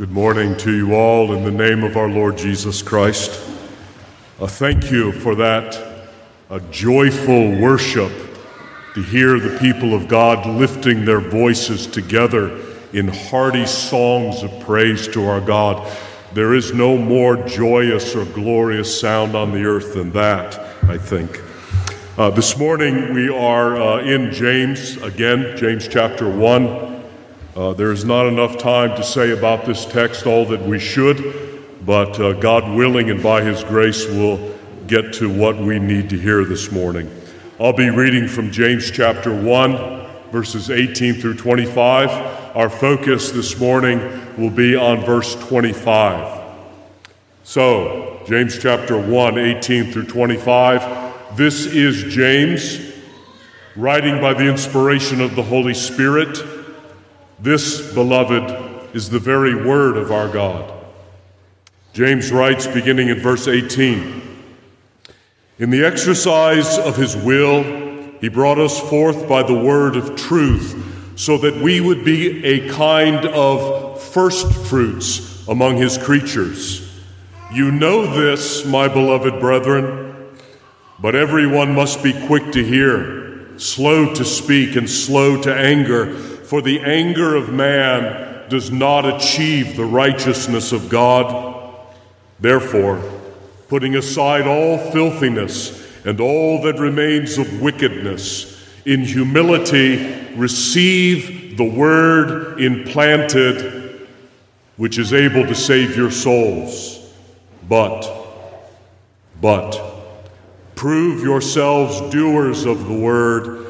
Good morning to you all in the name of our Lord Jesus Christ. Uh, thank you for that uh, joyful worship to hear the people of God lifting their voices together in hearty songs of praise to our God. There is no more joyous or glorious sound on the earth than that, I think. Uh, this morning we are uh, in James, again, James chapter 1. Uh, there is not enough time to say about this text all that we should, but uh, God willing and by His grace, we'll get to what we need to hear this morning. I'll be reading from James chapter 1, verses 18 through 25. Our focus this morning will be on verse 25. So, James chapter 1, 18 through 25. This is James, writing by the inspiration of the Holy Spirit this, beloved, is the very word of our God. James writes, beginning in verse 18 In the exercise of his will, he brought us forth by the word of truth, so that we would be a kind of first fruits among his creatures. You know this, my beloved brethren, but everyone must be quick to hear, slow to speak, and slow to anger for the anger of man does not achieve the righteousness of God. Therefore, putting aside all filthiness and all that remains of wickedness, in humility receive the word implanted, which is able to save your souls. But, but, prove yourselves doers of the word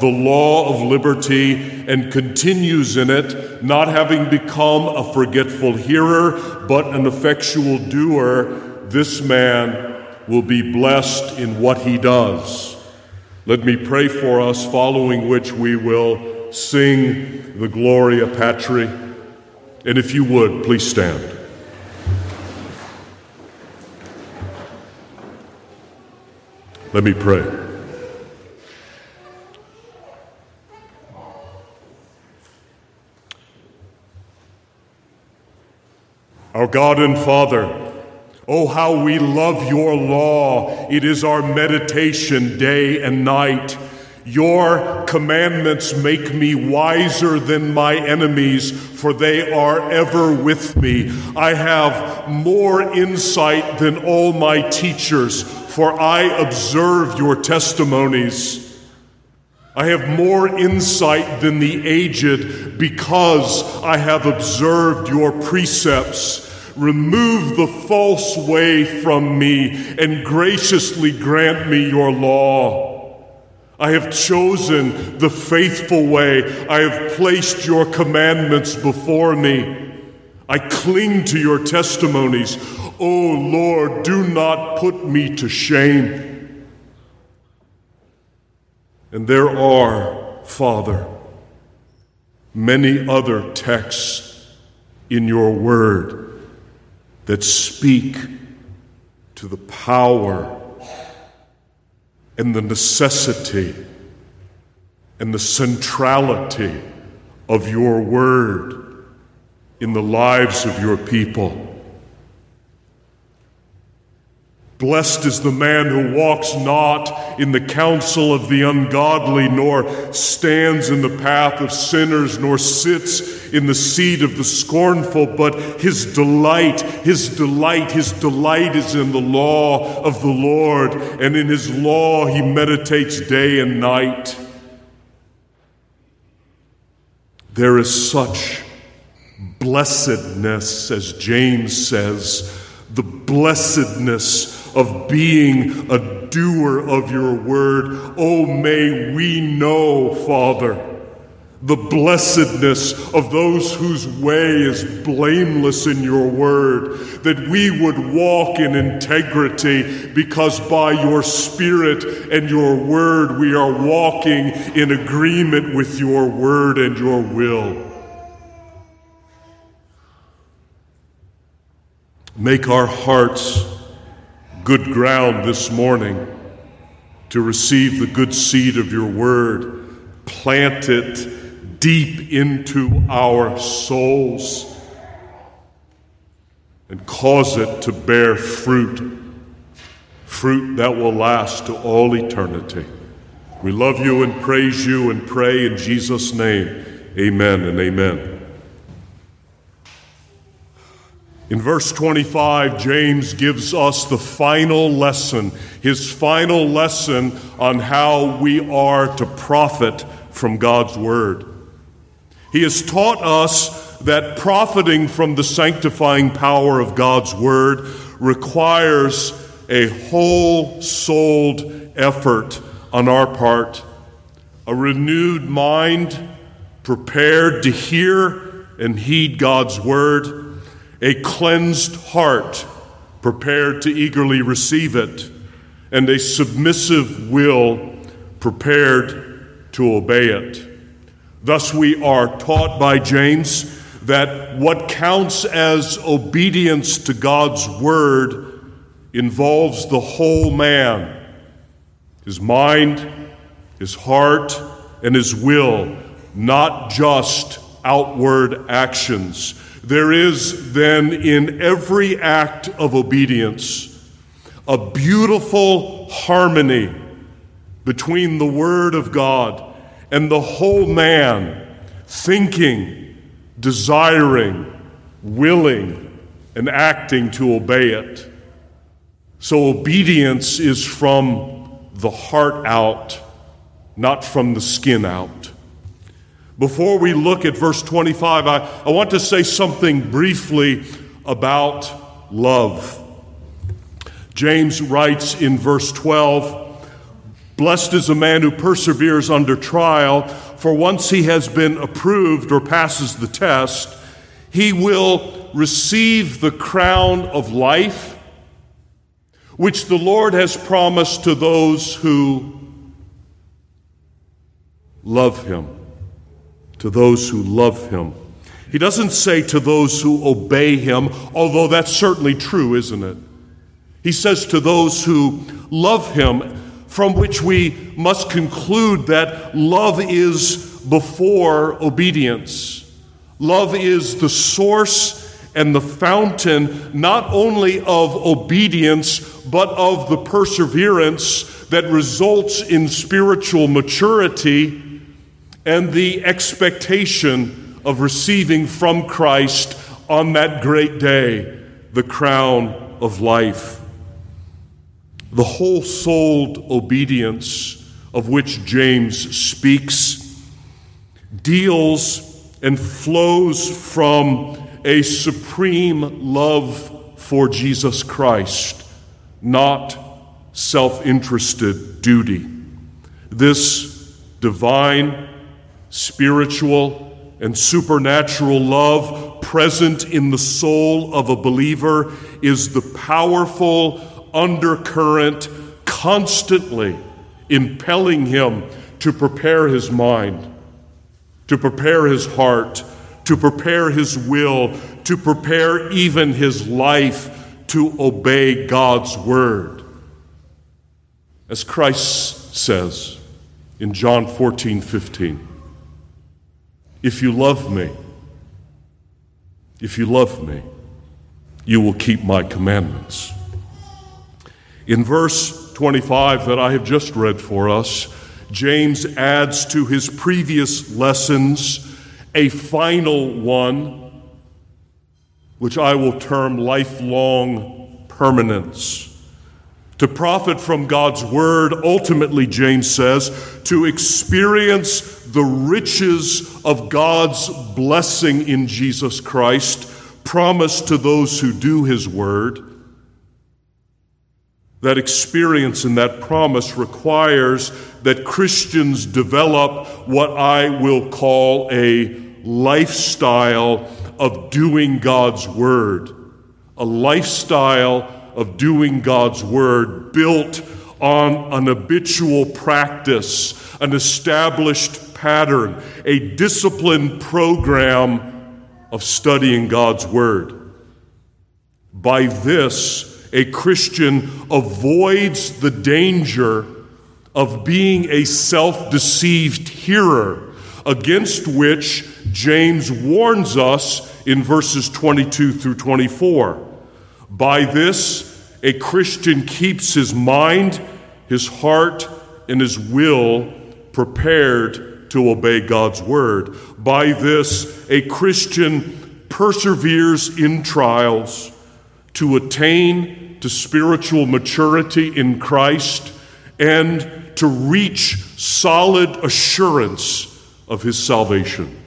the law of liberty and continues in it, not having become a forgetful hearer, but an effectual doer, this man will be blessed in what he does. Let me pray for us, following which we will sing the Gloria Patri. And if you would, please stand. Let me pray. Our God and Father, oh, how we love your law. It is our meditation day and night. Your commandments make me wiser than my enemies, for they are ever with me. I have more insight than all my teachers, for I observe your testimonies. I have more insight than the aged because I have observed your precepts. Remove the false way from me and graciously grant me your law. I have chosen the faithful way. I have placed your commandments before me. I cling to your testimonies. O oh Lord, do not put me to shame. And there are, Father, many other texts in your word that speak to the power and the necessity and the centrality of your word in the lives of your people. Blessed is the man who walks not in the counsel of the ungodly, nor stands in the path of sinners, nor sits in the seat of the scornful, but his delight, his delight, his delight is in the law of the Lord, and in his law he meditates day and night. There is such blessedness, as James says, the blessedness of being a doer of your word. Oh, may we know, Father, the blessedness of those whose way is blameless in your word, that we would walk in integrity because by your spirit and your word we are walking in agreement with your word and your will. Make our hearts good ground this morning to receive the good seed of your word. Plant it deep into our souls and cause it to bear fruit, fruit that will last to all eternity. We love you and praise you and pray in Jesus' name. Amen and amen. In verse 25, James gives us the final lesson, his final lesson on how we are to profit from God's Word. He has taught us that profiting from the sanctifying power of God's Word requires a whole souled effort on our part, a renewed mind prepared to hear and heed God's Word, a cleansed heart prepared to eagerly receive it, and a submissive will prepared to obey it. Thus, we are taught by James that what counts as obedience to God's word involves the whole man his mind, his heart, and his will, not just outward actions. There is then in every act of obedience a beautiful harmony between the Word of God and the whole man thinking, desiring, willing, and acting to obey it. So obedience is from the heart out, not from the skin out. Before we look at verse 25, I, I want to say something briefly about love. James writes in verse 12, Blessed is a man who perseveres under trial, for once he has been approved or passes the test, he will receive the crown of life, which the Lord has promised to those who love him. To those who love him. He doesn't say to those who obey him, although that's certainly true, isn't it? He says to those who love him from which we must conclude that love is before obedience. Love is the source and the fountain not only of obedience, but of the perseverance that results in spiritual maturity and the expectation of receiving from Christ on that great day the crown of life. The whole souled obedience of which James speaks deals and flows from a supreme love for Jesus Christ, not self interested duty. This divine, spiritual, and supernatural love present in the soul of a believer is the powerful undercurrent constantly impelling him to prepare his mind, to prepare his heart, to prepare his will, to prepare even his life to obey God's word. As Christ says in John 14 15, if you love me, if you love me, you will keep my commandments. In verse 25 that I have just read for us, James adds to his previous lessons a final one, which I will term lifelong permanence. To profit from God's word, ultimately, James says, to experience the riches of God's blessing in Jesus Christ, promised to those who do his word That experience and that promise requires that Christians develop what I will call a lifestyle of doing God's Word. A lifestyle of doing God's Word built on an habitual practice, an established pattern, a disciplined program of studying God's Word. By this, a Christian avoids the danger of being a self deceived hearer, against which James warns us in verses 22 through 24. By this, a Christian keeps his mind, his heart, and his will prepared to obey God's word. By this, a Christian perseveres in trials to attain to spiritual maturity in Christ and to reach solid assurance of his salvation.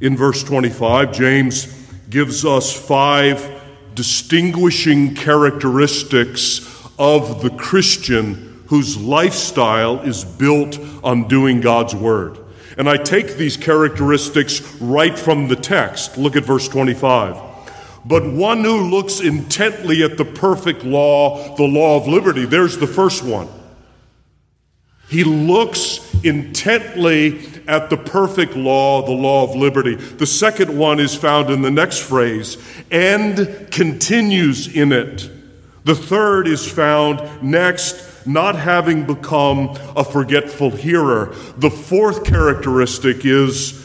In verse 25, James gives us five distinguishing characteristics of the Christian whose lifestyle is built on doing God's Word. And I take these characteristics right from the text. Look at verse 25. But one who looks intently at the perfect law, the law of liberty, there's the first one. He looks intently at the perfect law, the law of liberty. The second one is found in the next phrase, and continues in it. The third is found next, not having become a forgetful hearer. The fourth characteristic is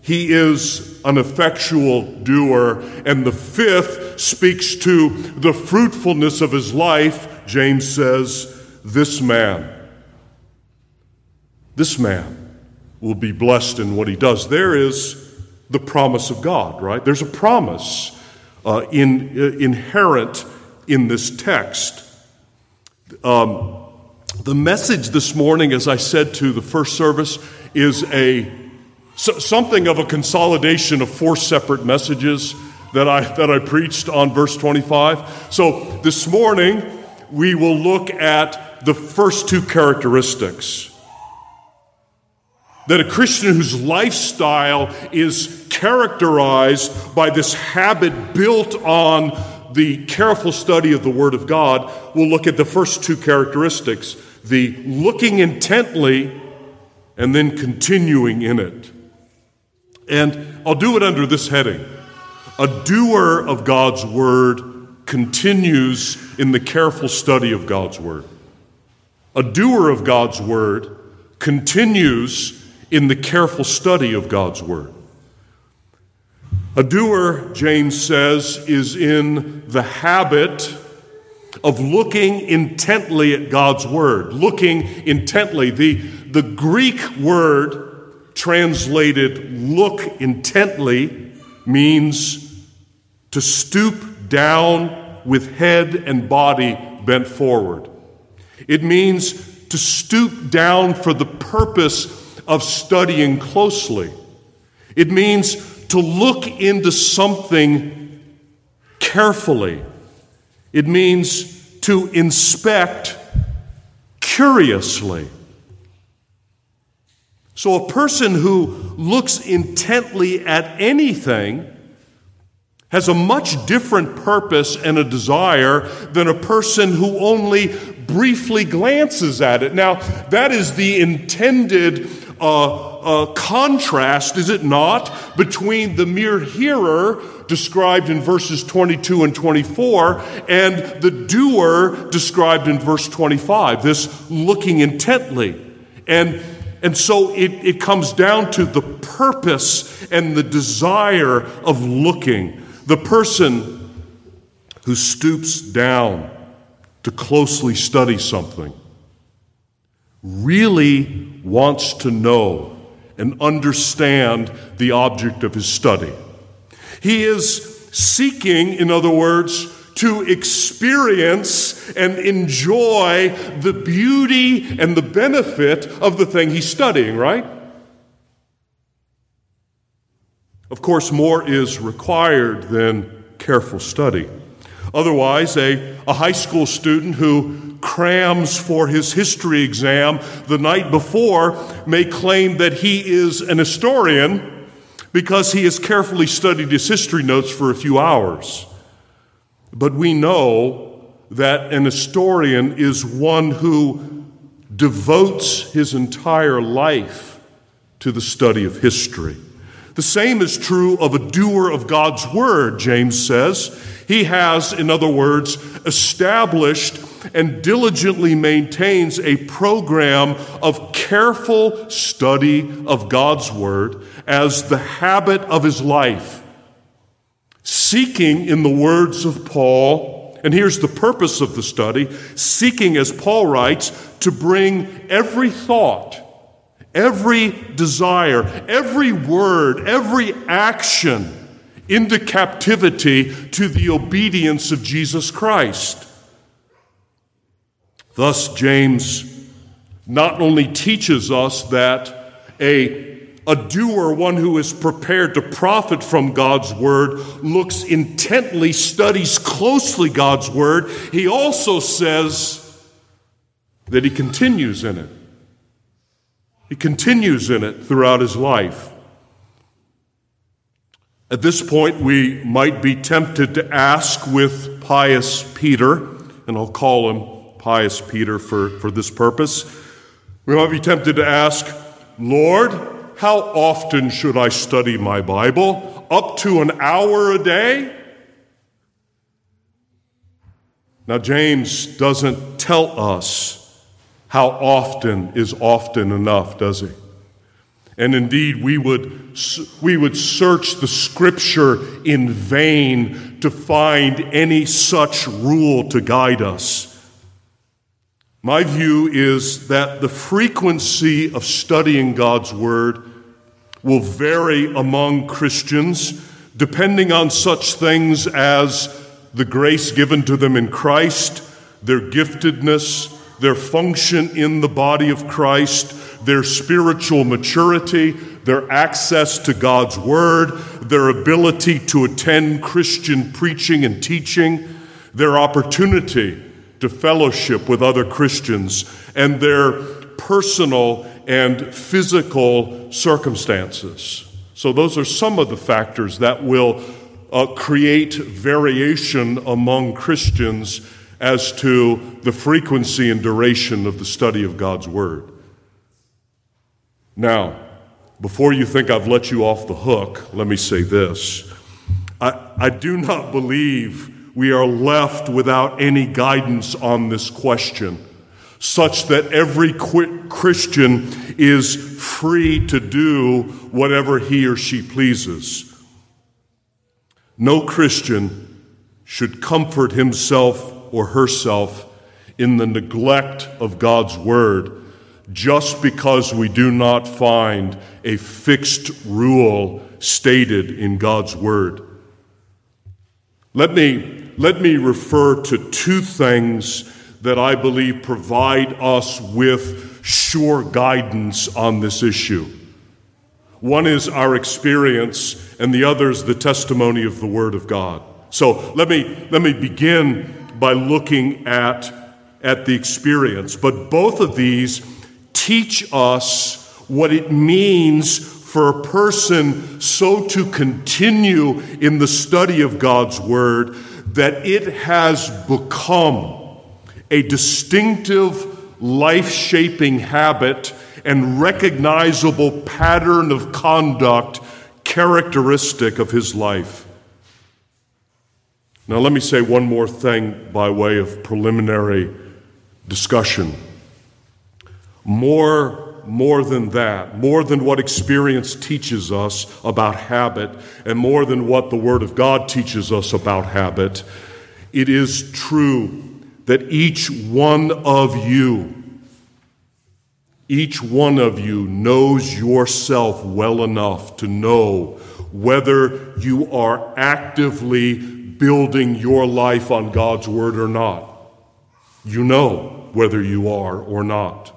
he is an effectual doer. And the fifth speaks to the fruitfulness of his life. James says, This man this man will be blessed in what he does. There is the promise of God, right? There's a promise uh, in, uh, inherent in this text. Um, the message this morning, as I said to the first service, is a so, something of a consolidation of four separate messages that I that I preached on verse 25. So this morning we will look at the first two characteristics that a Christian whose lifestyle is characterized by this habit built on the careful study of the Word of God will look at the first two characteristics the looking intently and then continuing in it. And I'll do it under this heading A doer of God's Word continues in the careful study of God's Word. A doer of God's Word continues in the careful study of God's Word. A doer, James says, is in the habit of looking intently at God's Word. Looking intently. The, the Greek word translated look intently means to stoop down with head and body bent forward. It means to stoop down for the purpose of studying closely. It means to look into something carefully. It means to inspect curiously. So, a person who looks intently at anything has a much different purpose and a desire than a person who only briefly glances at it. Now, that is the intended uh, contrast, is it not, between the mere hearer described in verses 22 and 24 and the doer described in verse 25, this looking intently. And, and so it, it comes down to the purpose and the desire of looking. The person who stoops down to closely study something really wants to know and understand the object of his study. He is seeking, in other words, to experience and enjoy the beauty and the benefit of the thing he's studying, right? Of course, more is required than careful study. Otherwise, a, a high school student who crams for his history exam the night before may claim that he is an historian because he has carefully studied his history notes for a few hours. But we know that an historian is one who devotes his entire life to the study of history. The same is true of a doer of God's word, James says. He has, in other words, established and diligently maintains a program of careful study of God's word as the habit of his life, seeking, in the words of Paul, and here's the purpose of the study seeking, as Paul writes, to bring every thought every desire, every word, every action into captivity to the obedience of Jesus Christ. Thus, James not only teaches us that a, a doer, one who is prepared to profit from God's word, looks intently, studies closely God's word, he also says that he continues in it. He continues in it throughout his life. At this point, we might be tempted to ask with pious Peter, and I'll call him pious Peter for, for this purpose. We might be tempted to ask, Lord, how often should I study my Bible? Up to an hour a day? Now, James doesn't tell us how often is often enough, does he? And indeed, we would, we would search the scripture in vain to find any such rule to guide us. My view is that the frequency of studying God's Word will vary among Christians depending on such things as the grace given to them in Christ, their giftedness, their function in the body of Christ, their spiritual maturity, their access to God's Word, their ability to attend Christian preaching and teaching, their opportunity to fellowship with other Christians, and their personal and physical circumstances. So, those are some of the factors that will uh, create variation among Christians as to the frequency and duration of the study of God's Word. Now, before you think I've let you off the hook, let me say this. I, I do not believe we are left without any guidance on this question, such that every Christian is free to do whatever he or she pleases. No Christian should comfort himself or herself in the neglect of God's word just because we do not find a fixed rule stated in God's word. Let me, let me refer to two things that I believe provide us with sure guidance on this issue. One is our experience, and the other is the testimony of the Word of God. So let me, let me begin by looking at, at the experience. But both of these teach us what it means for a person so to continue in the study of God's Word that it has become a distinctive, life shaping habit and recognizable pattern of conduct characteristic of his life. Now, let me say one more thing by way of preliminary discussion. More, more than that, more than what experience teaches us about habit, and more than what the Word of God teaches us about habit, it is true that each one of you, each one of you knows yourself well enough to know whether you are actively building your life on God's word or not. You know whether you are or not.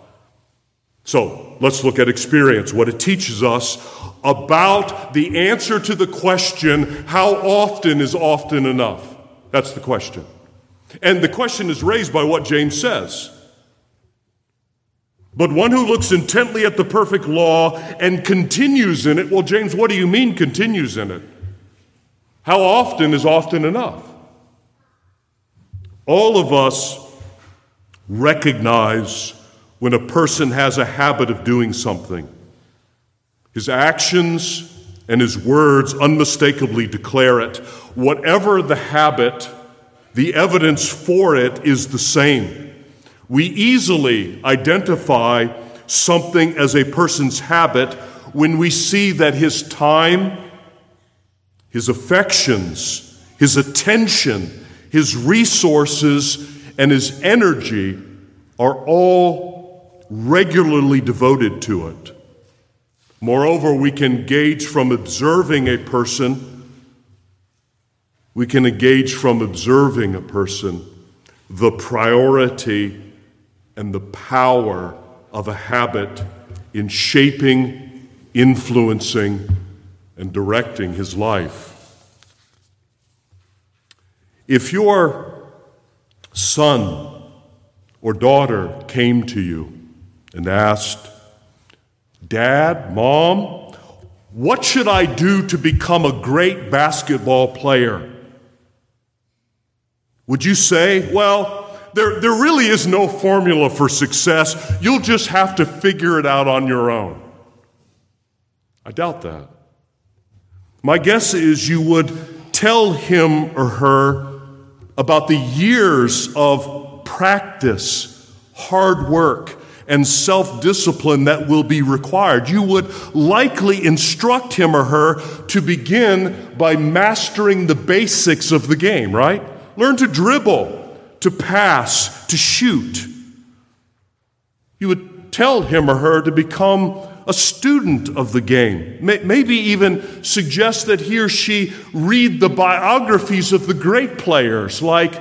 So let's look at experience, what it teaches us about the answer to the question, how often is often enough? That's the question. And the question is raised by what James says. But one who looks intently at the perfect law and continues in it, well, James, what do you mean continues in it? How often is often enough? All of us recognize when a person has a habit of doing something. His actions and his words unmistakably declare it. Whatever the habit, the evidence for it is the same. We easily identify something as a person's habit when we see that his time, his affections, his attention, his resources, and his energy are all regularly devoted to it. Moreover, we can gauge from observing a person, we can engage from observing a person the priority and the power of a habit in shaping, influencing, and directing his life. If your son or daughter came to you and asked, Dad, Mom, what should I do to become a great basketball player? Would you say, Well, there, there really is no formula for success. You'll just have to figure it out on your own. I doubt that. My guess is you would tell him or her about the years of practice, hard work, and self discipline that will be required. You would likely instruct him or her to begin by mastering the basics of the game, right? Learn to dribble, to pass, to shoot. You would tell him or her to become a student of the game. Maybe even suggest that he or she read the biographies of the great players like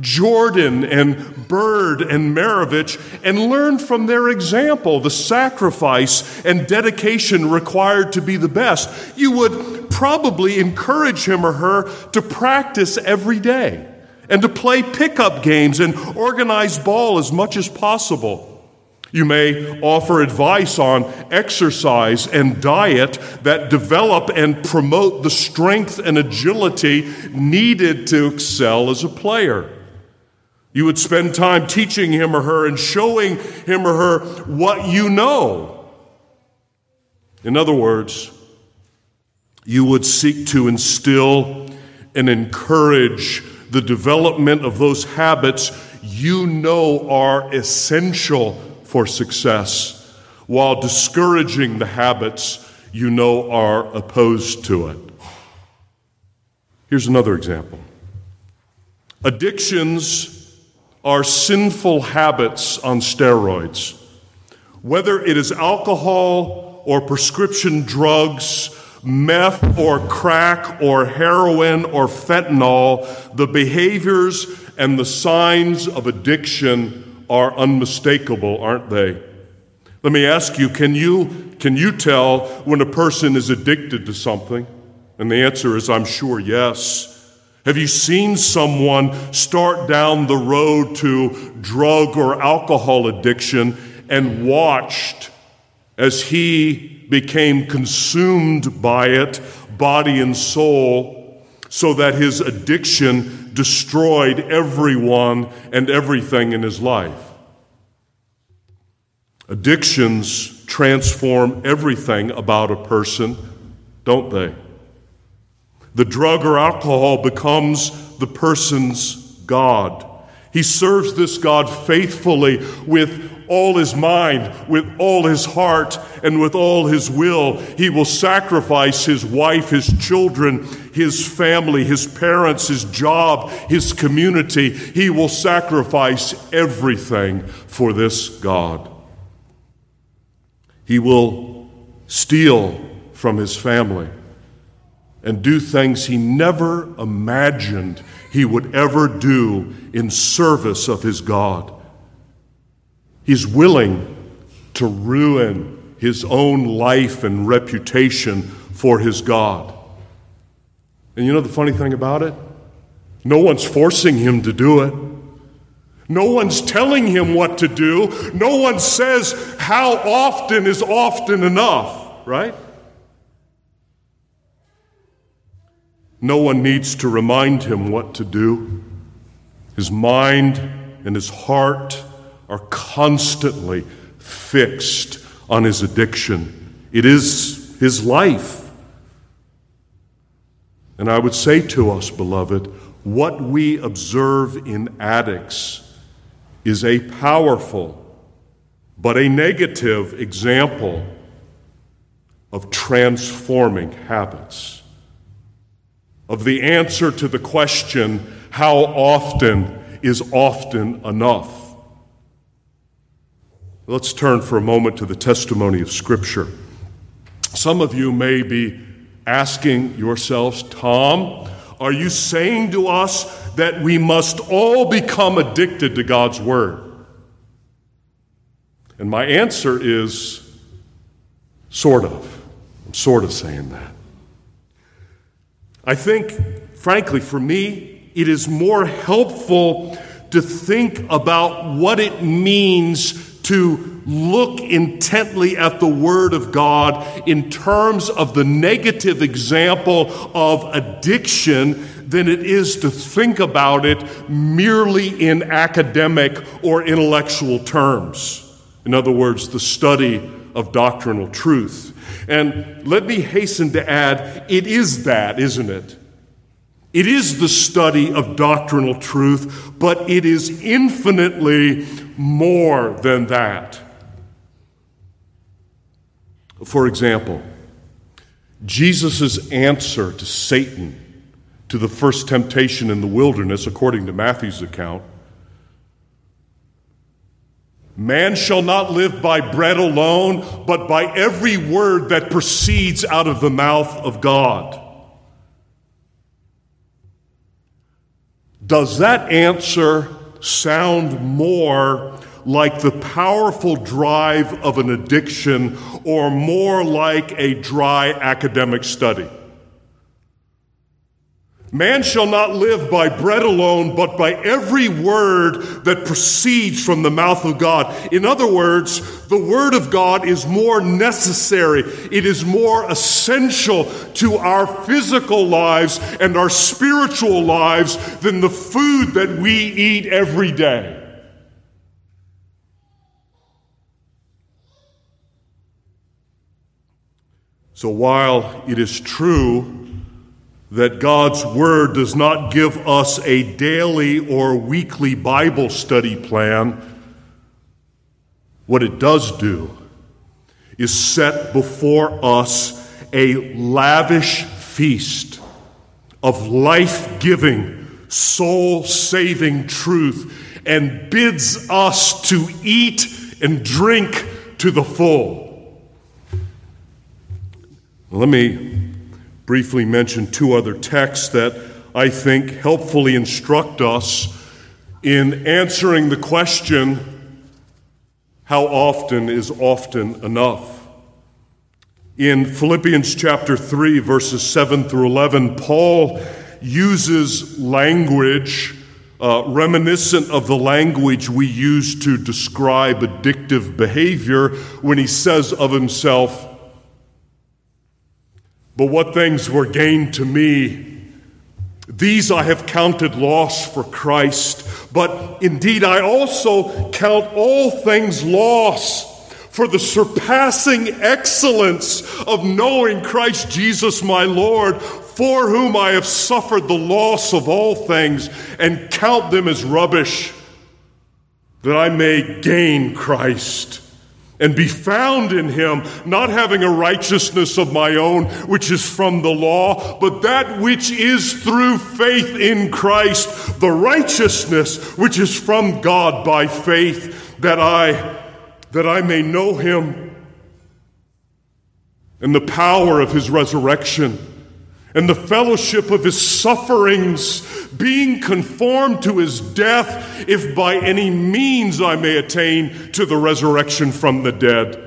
Jordan and Bird and Maravich and learn from their example the sacrifice and dedication required to be the best. You would probably encourage him or her to practice every day and to play pickup games and organize ball as much as possible. You may offer advice on exercise and diet that develop and promote the strength and agility needed to excel as a player. You would spend time teaching him or her and showing him or her what you know. In other words, you would seek to instill and encourage the development of those habits you know are essential for success, while discouraging the habits you know are opposed to it. Here's another example addictions are sinful habits on steroids. Whether it is alcohol or prescription drugs meth or crack or heroin or fentanyl, the behaviors and the signs of addiction are unmistakable, aren't they? Let me ask you can, you can you tell when a person is addicted to something? And the answer is I'm sure yes. Have you seen someone start down the road to drug or alcohol addiction and watched as he became consumed by it, body and soul, so that his addiction destroyed everyone and everything in his life. Addictions transform everything about a person, don't they? The drug or alcohol becomes the person's God. He serves this God faithfully with all his mind, with all his heart, and with all his will. He will sacrifice his wife, his children, his family, his parents, his job, his community. He will sacrifice everything for this God. He will steal from his family and do things he never imagined he would ever do in service of his God. He's willing to ruin his own life and reputation for his God. And you know the funny thing about it? No one's forcing him to do it. No one's telling him what to do. No one says how often is often enough, right? No one needs to remind him what to do. His mind and his heart are constantly fixed on his addiction. It is his life. And I would say to us, beloved, what we observe in addicts is a powerful but a negative example of transforming habits, of the answer to the question, how often is often enough? Let's turn for a moment to the testimony of Scripture. Some of you may be asking yourselves, Tom, are you saying to us that we must all become addicted to God's Word? And my answer is sort of. I'm sort of saying that. I think, frankly, for me, it is more helpful to think about what it means to look intently at the Word of God in terms of the negative example of addiction than it is to think about it merely in academic or intellectual terms. In other words, the study of doctrinal truth. And let me hasten to add, it is that, isn't it? It is the study of doctrinal truth, but it is infinitely more than that. For example, Jesus' answer to Satan to the first temptation in the wilderness, according to Matthew's account Man shall not live by bread alone, but by every word that proceeds out of the mouth of God. Does that answer sound more like the powerful drive of an addiction or more like a dry academic study? Man shall not live by bread alone, but by every word that proceeds from the mouth of God. In other words, the word of God is more necessary. It is more essential to our physical lives and our spiritual lives than the food that we eat every day. So while it is true that God's Word does not give us a daily or weekly Bible study plan. What it does do is set before us a lavish feast of life giving, soul saving truth and bids us to eat and drink to the full. Let me briefly mention two other texts that I think helpfully instruct us in answering the question how often is often enough? In Philippians chapter 3, verses 7 through 11, Paul uses language uh, reminiscent of the language we use to describe addictive behavior when he says of himself, but what things were gained to me, these I have counted loss for Christ. But indeed, I also count all things loss for the surpassing excellence of knowing Christ Jesus my Lord, for whom I have suffered the loss of all things, and count them as rubbish, that I may gain Christ and be found in him, not having a righteousness of my own, which is from the law, but that which is through faith in Christ, the righteousness which is from God by faith, that I, that I may know him and the power of his resurrection and the fellowship of his sufferings, being conformed to his death, if by any means I may attain to the resurrection from the dead.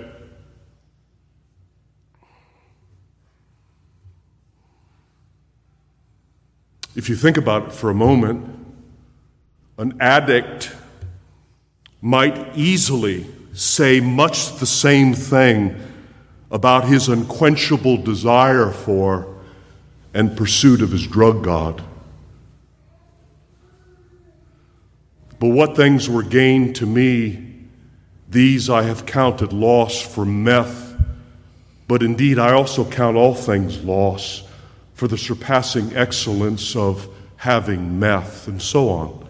if you think about it for a moment, an addict might easily say much the same thing about his unquenchable desire for and pursuit of his drug god. But what things were gained to me, these I have counted loss for meth. But indeed, I also count all things loss for the surpassing excellence of having meth, and so on.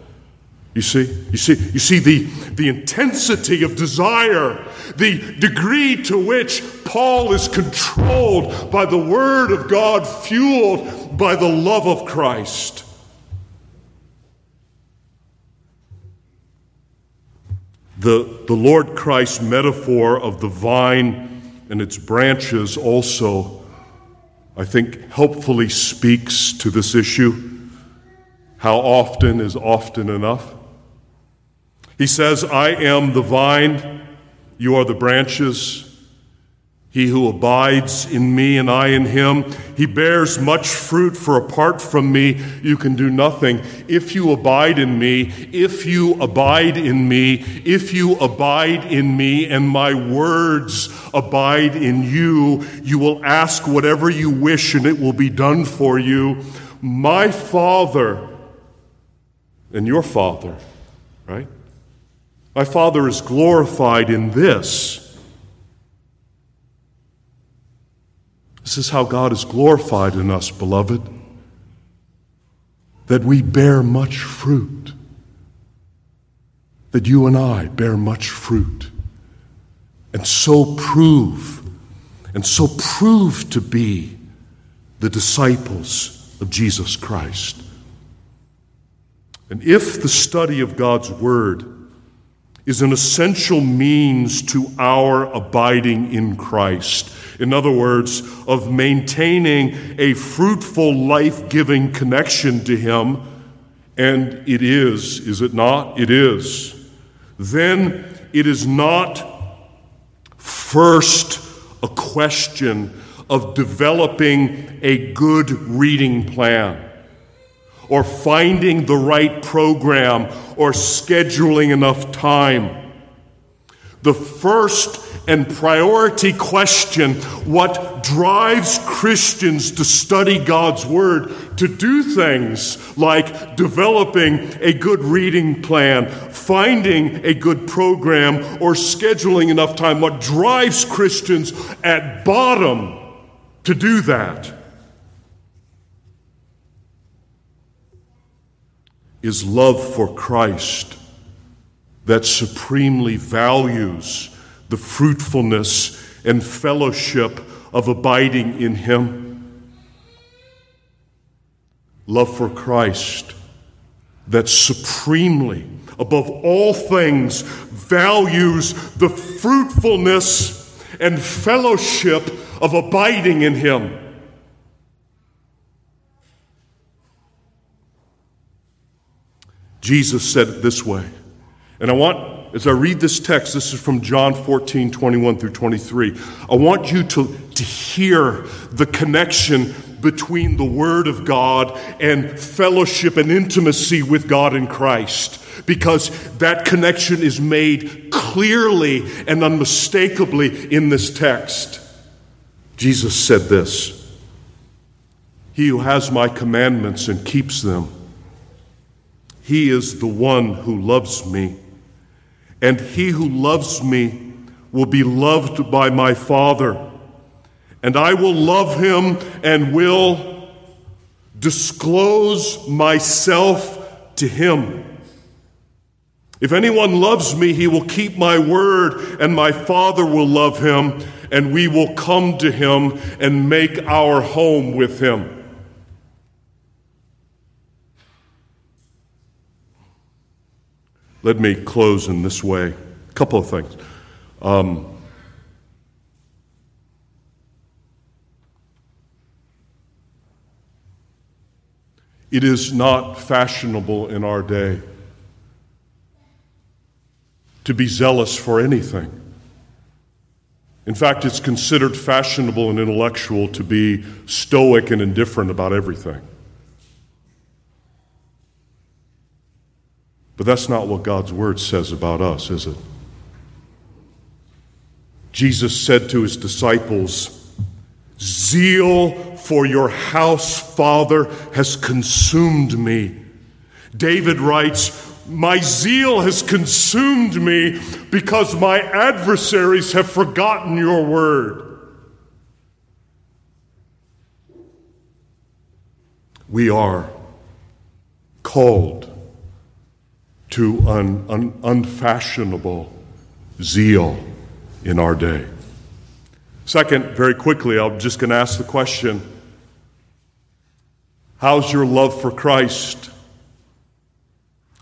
You see, you see, you see the, the intensity of desire, the degree to which Paul is controlled by the Word of God, fueled by the love of Christ. The, the Lord Christ metaphor of the vine and its branches also, I think, helpfully speaks to this issue. How often is often enough? He says, I am the vine, you are the branches. He who abides in me and I in him, he bears much fruit, for apart from me you can do nothing. If you abide in me, if you abide in me, if you abide in me, and my words abide in you, you will ask whatever you wish and it will be done for you. My Father and your Father, right? My Father is glorified in this This is how God is glorified in us, beloved, that we bear much fruit, that you and I bear much fruit, and so prove, and so prove to be the disciples of Jesus Christ. And if the study of God's Word is an essential means to our abiding in Christ, in other words, of maintaining a fruitful, life giving connection to Him. And it is, is it not? It is. Then it is not first a question of developing a good reading plan or finding the right program or scheduling enough time. The first and priority question what drives Christians to study God's Word, to do things like developing a good reading plan, finding a good program, or scheduling enough time. What drives Christians at bottom to do that is love for Christ that supremely values the fruitfulness and fellowship of abiding in Him. Love for Christ that supremely, above all things, values the fruitfulness and fellowship of abiding in Him. Jesus said it this way, and I want as I read this text, this is from John 14, 21 through 23. I want you to, to hear the connection between the Word of God and fellowship and intimacy with God in Christ, because that connection is made clearly and unmistakably in this text. Jesus said this He who has my commandments and keeps them, he is the one who loves me and he who loves me will be loved by my Father. And I will love him and will disclose myself to him. If anyone loves me, he will keep my word, and my Father will love him, and we will come to him and make our home with him. Let me close in this way. A couple of things. Um, it is not fashionable in our day to be zealous for anything. In fact, it's considered fashionable and intellectual to be stoic and indifferent about everything. But that's not what God's word says about us, is it? Jesus said to his disciples, Zeal for your house, Father, has consumed me. David writes, My zeal has consumed me because my adversaries have forgotten your word. We are called to an, an unfashionable zeal in our day. Second, very quickly, I'm just going to ask the question How's your love for Christ?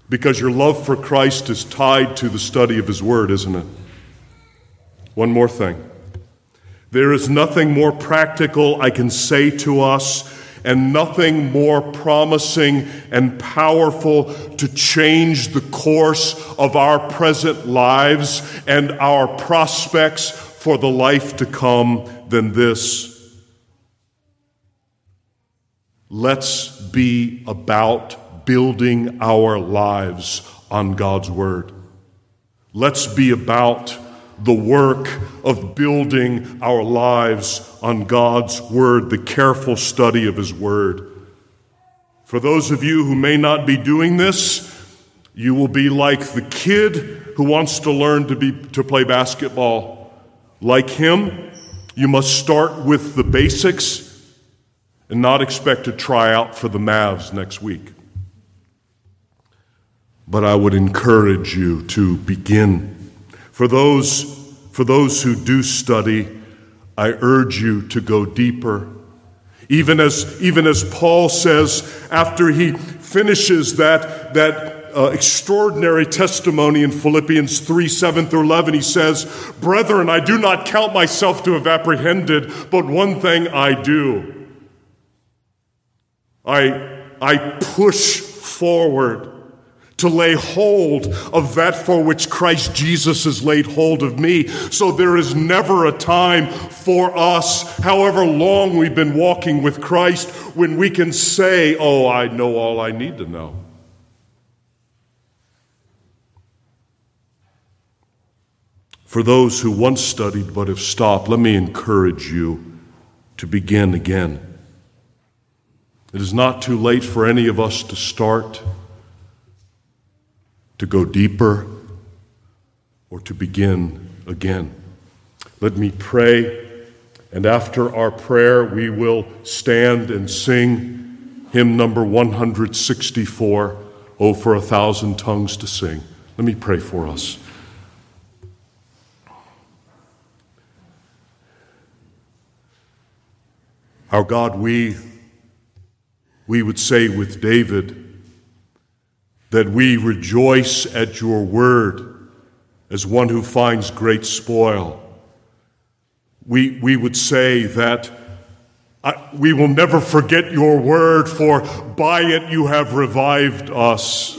Because your love for Christ is tied to the study of His Word, isn't it? One more thing. There is nothing more practical I can say to us and nothing more promising and powerful to change the course of our present lives and our prospects for the life to come than this. Let's be about building our lives on God's Word. Let's be about the work of building our lives on God's Word, the careful study of His Word. For those of you who may not be doing this, you will be like the kid who wants to learn to, be, to play basketball. Like him, you must start with the basics and not expect to try out for the Mavs next week. But I would encourage you to begin for those, for those who do study, I urge you to go deeper. Even as, even as Paul says after he finishes that, that uh, extraordinary testimony in Philippians 3 7 through 11, he says, Brethren, I do not count myself to have apprehended, but one thing I do. I, I push forward to lay hold of that for which Christ Jesus has laid hold of me. So there is never a time for us, however long we've been walking with Christ, when we can say, Oh, I know all I need to know. For those who once studied but have stopped, let me encourage you to begin again. It is not too late for any of us to start to go deeper, or to begin again. Let me pray, and after our prayer, we will stand and sing hymn number 164, Oh, for a thousand tongues to sing. Let me pray for us. Our God, we, we would say with David, that we rejoice at your word as one who finds great spoil. We, we would say that uh, we will never forget your word, for by it you have revived us.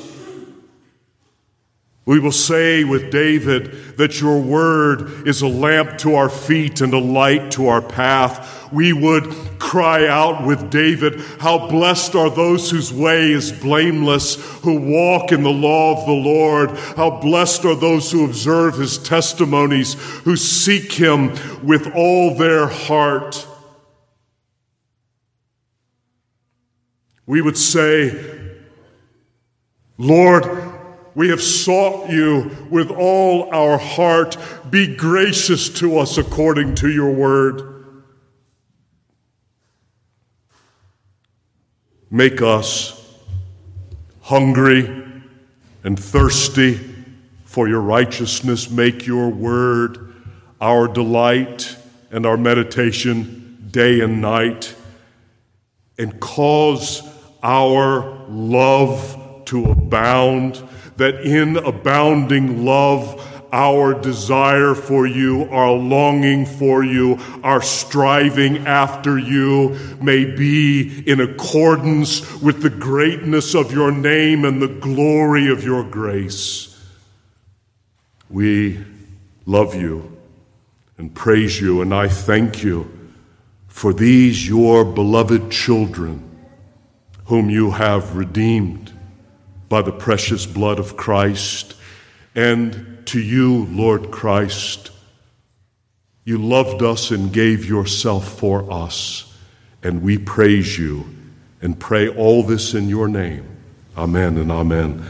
We will say with David that your word is a lamp to our feet and a light to our path. We would cry out with David, How blessed are those whose way is blameless, who walk in the law of the Lord. How blessed are those who observe his testimonies, who seek him with all their heart. We would say, Lord, we have sought you with all our heart. Be gracious to us according to your word. Make us hungry and thirsty for your righteousness. Make your word our delight and our meditation day and night. And cause our love to abound that in abounding love, our desire for you, our longing for you, our striving after you may be in accordance with the greatness of your name and the glory of your grace. We love you and praise you, and I thank you for these your beloved children whom you have redeemed by the precious blood of Christ. And to you, Lord Christ, you loved us and gave yourself for us, and we praise you and pray all this in your name. Amen and amen.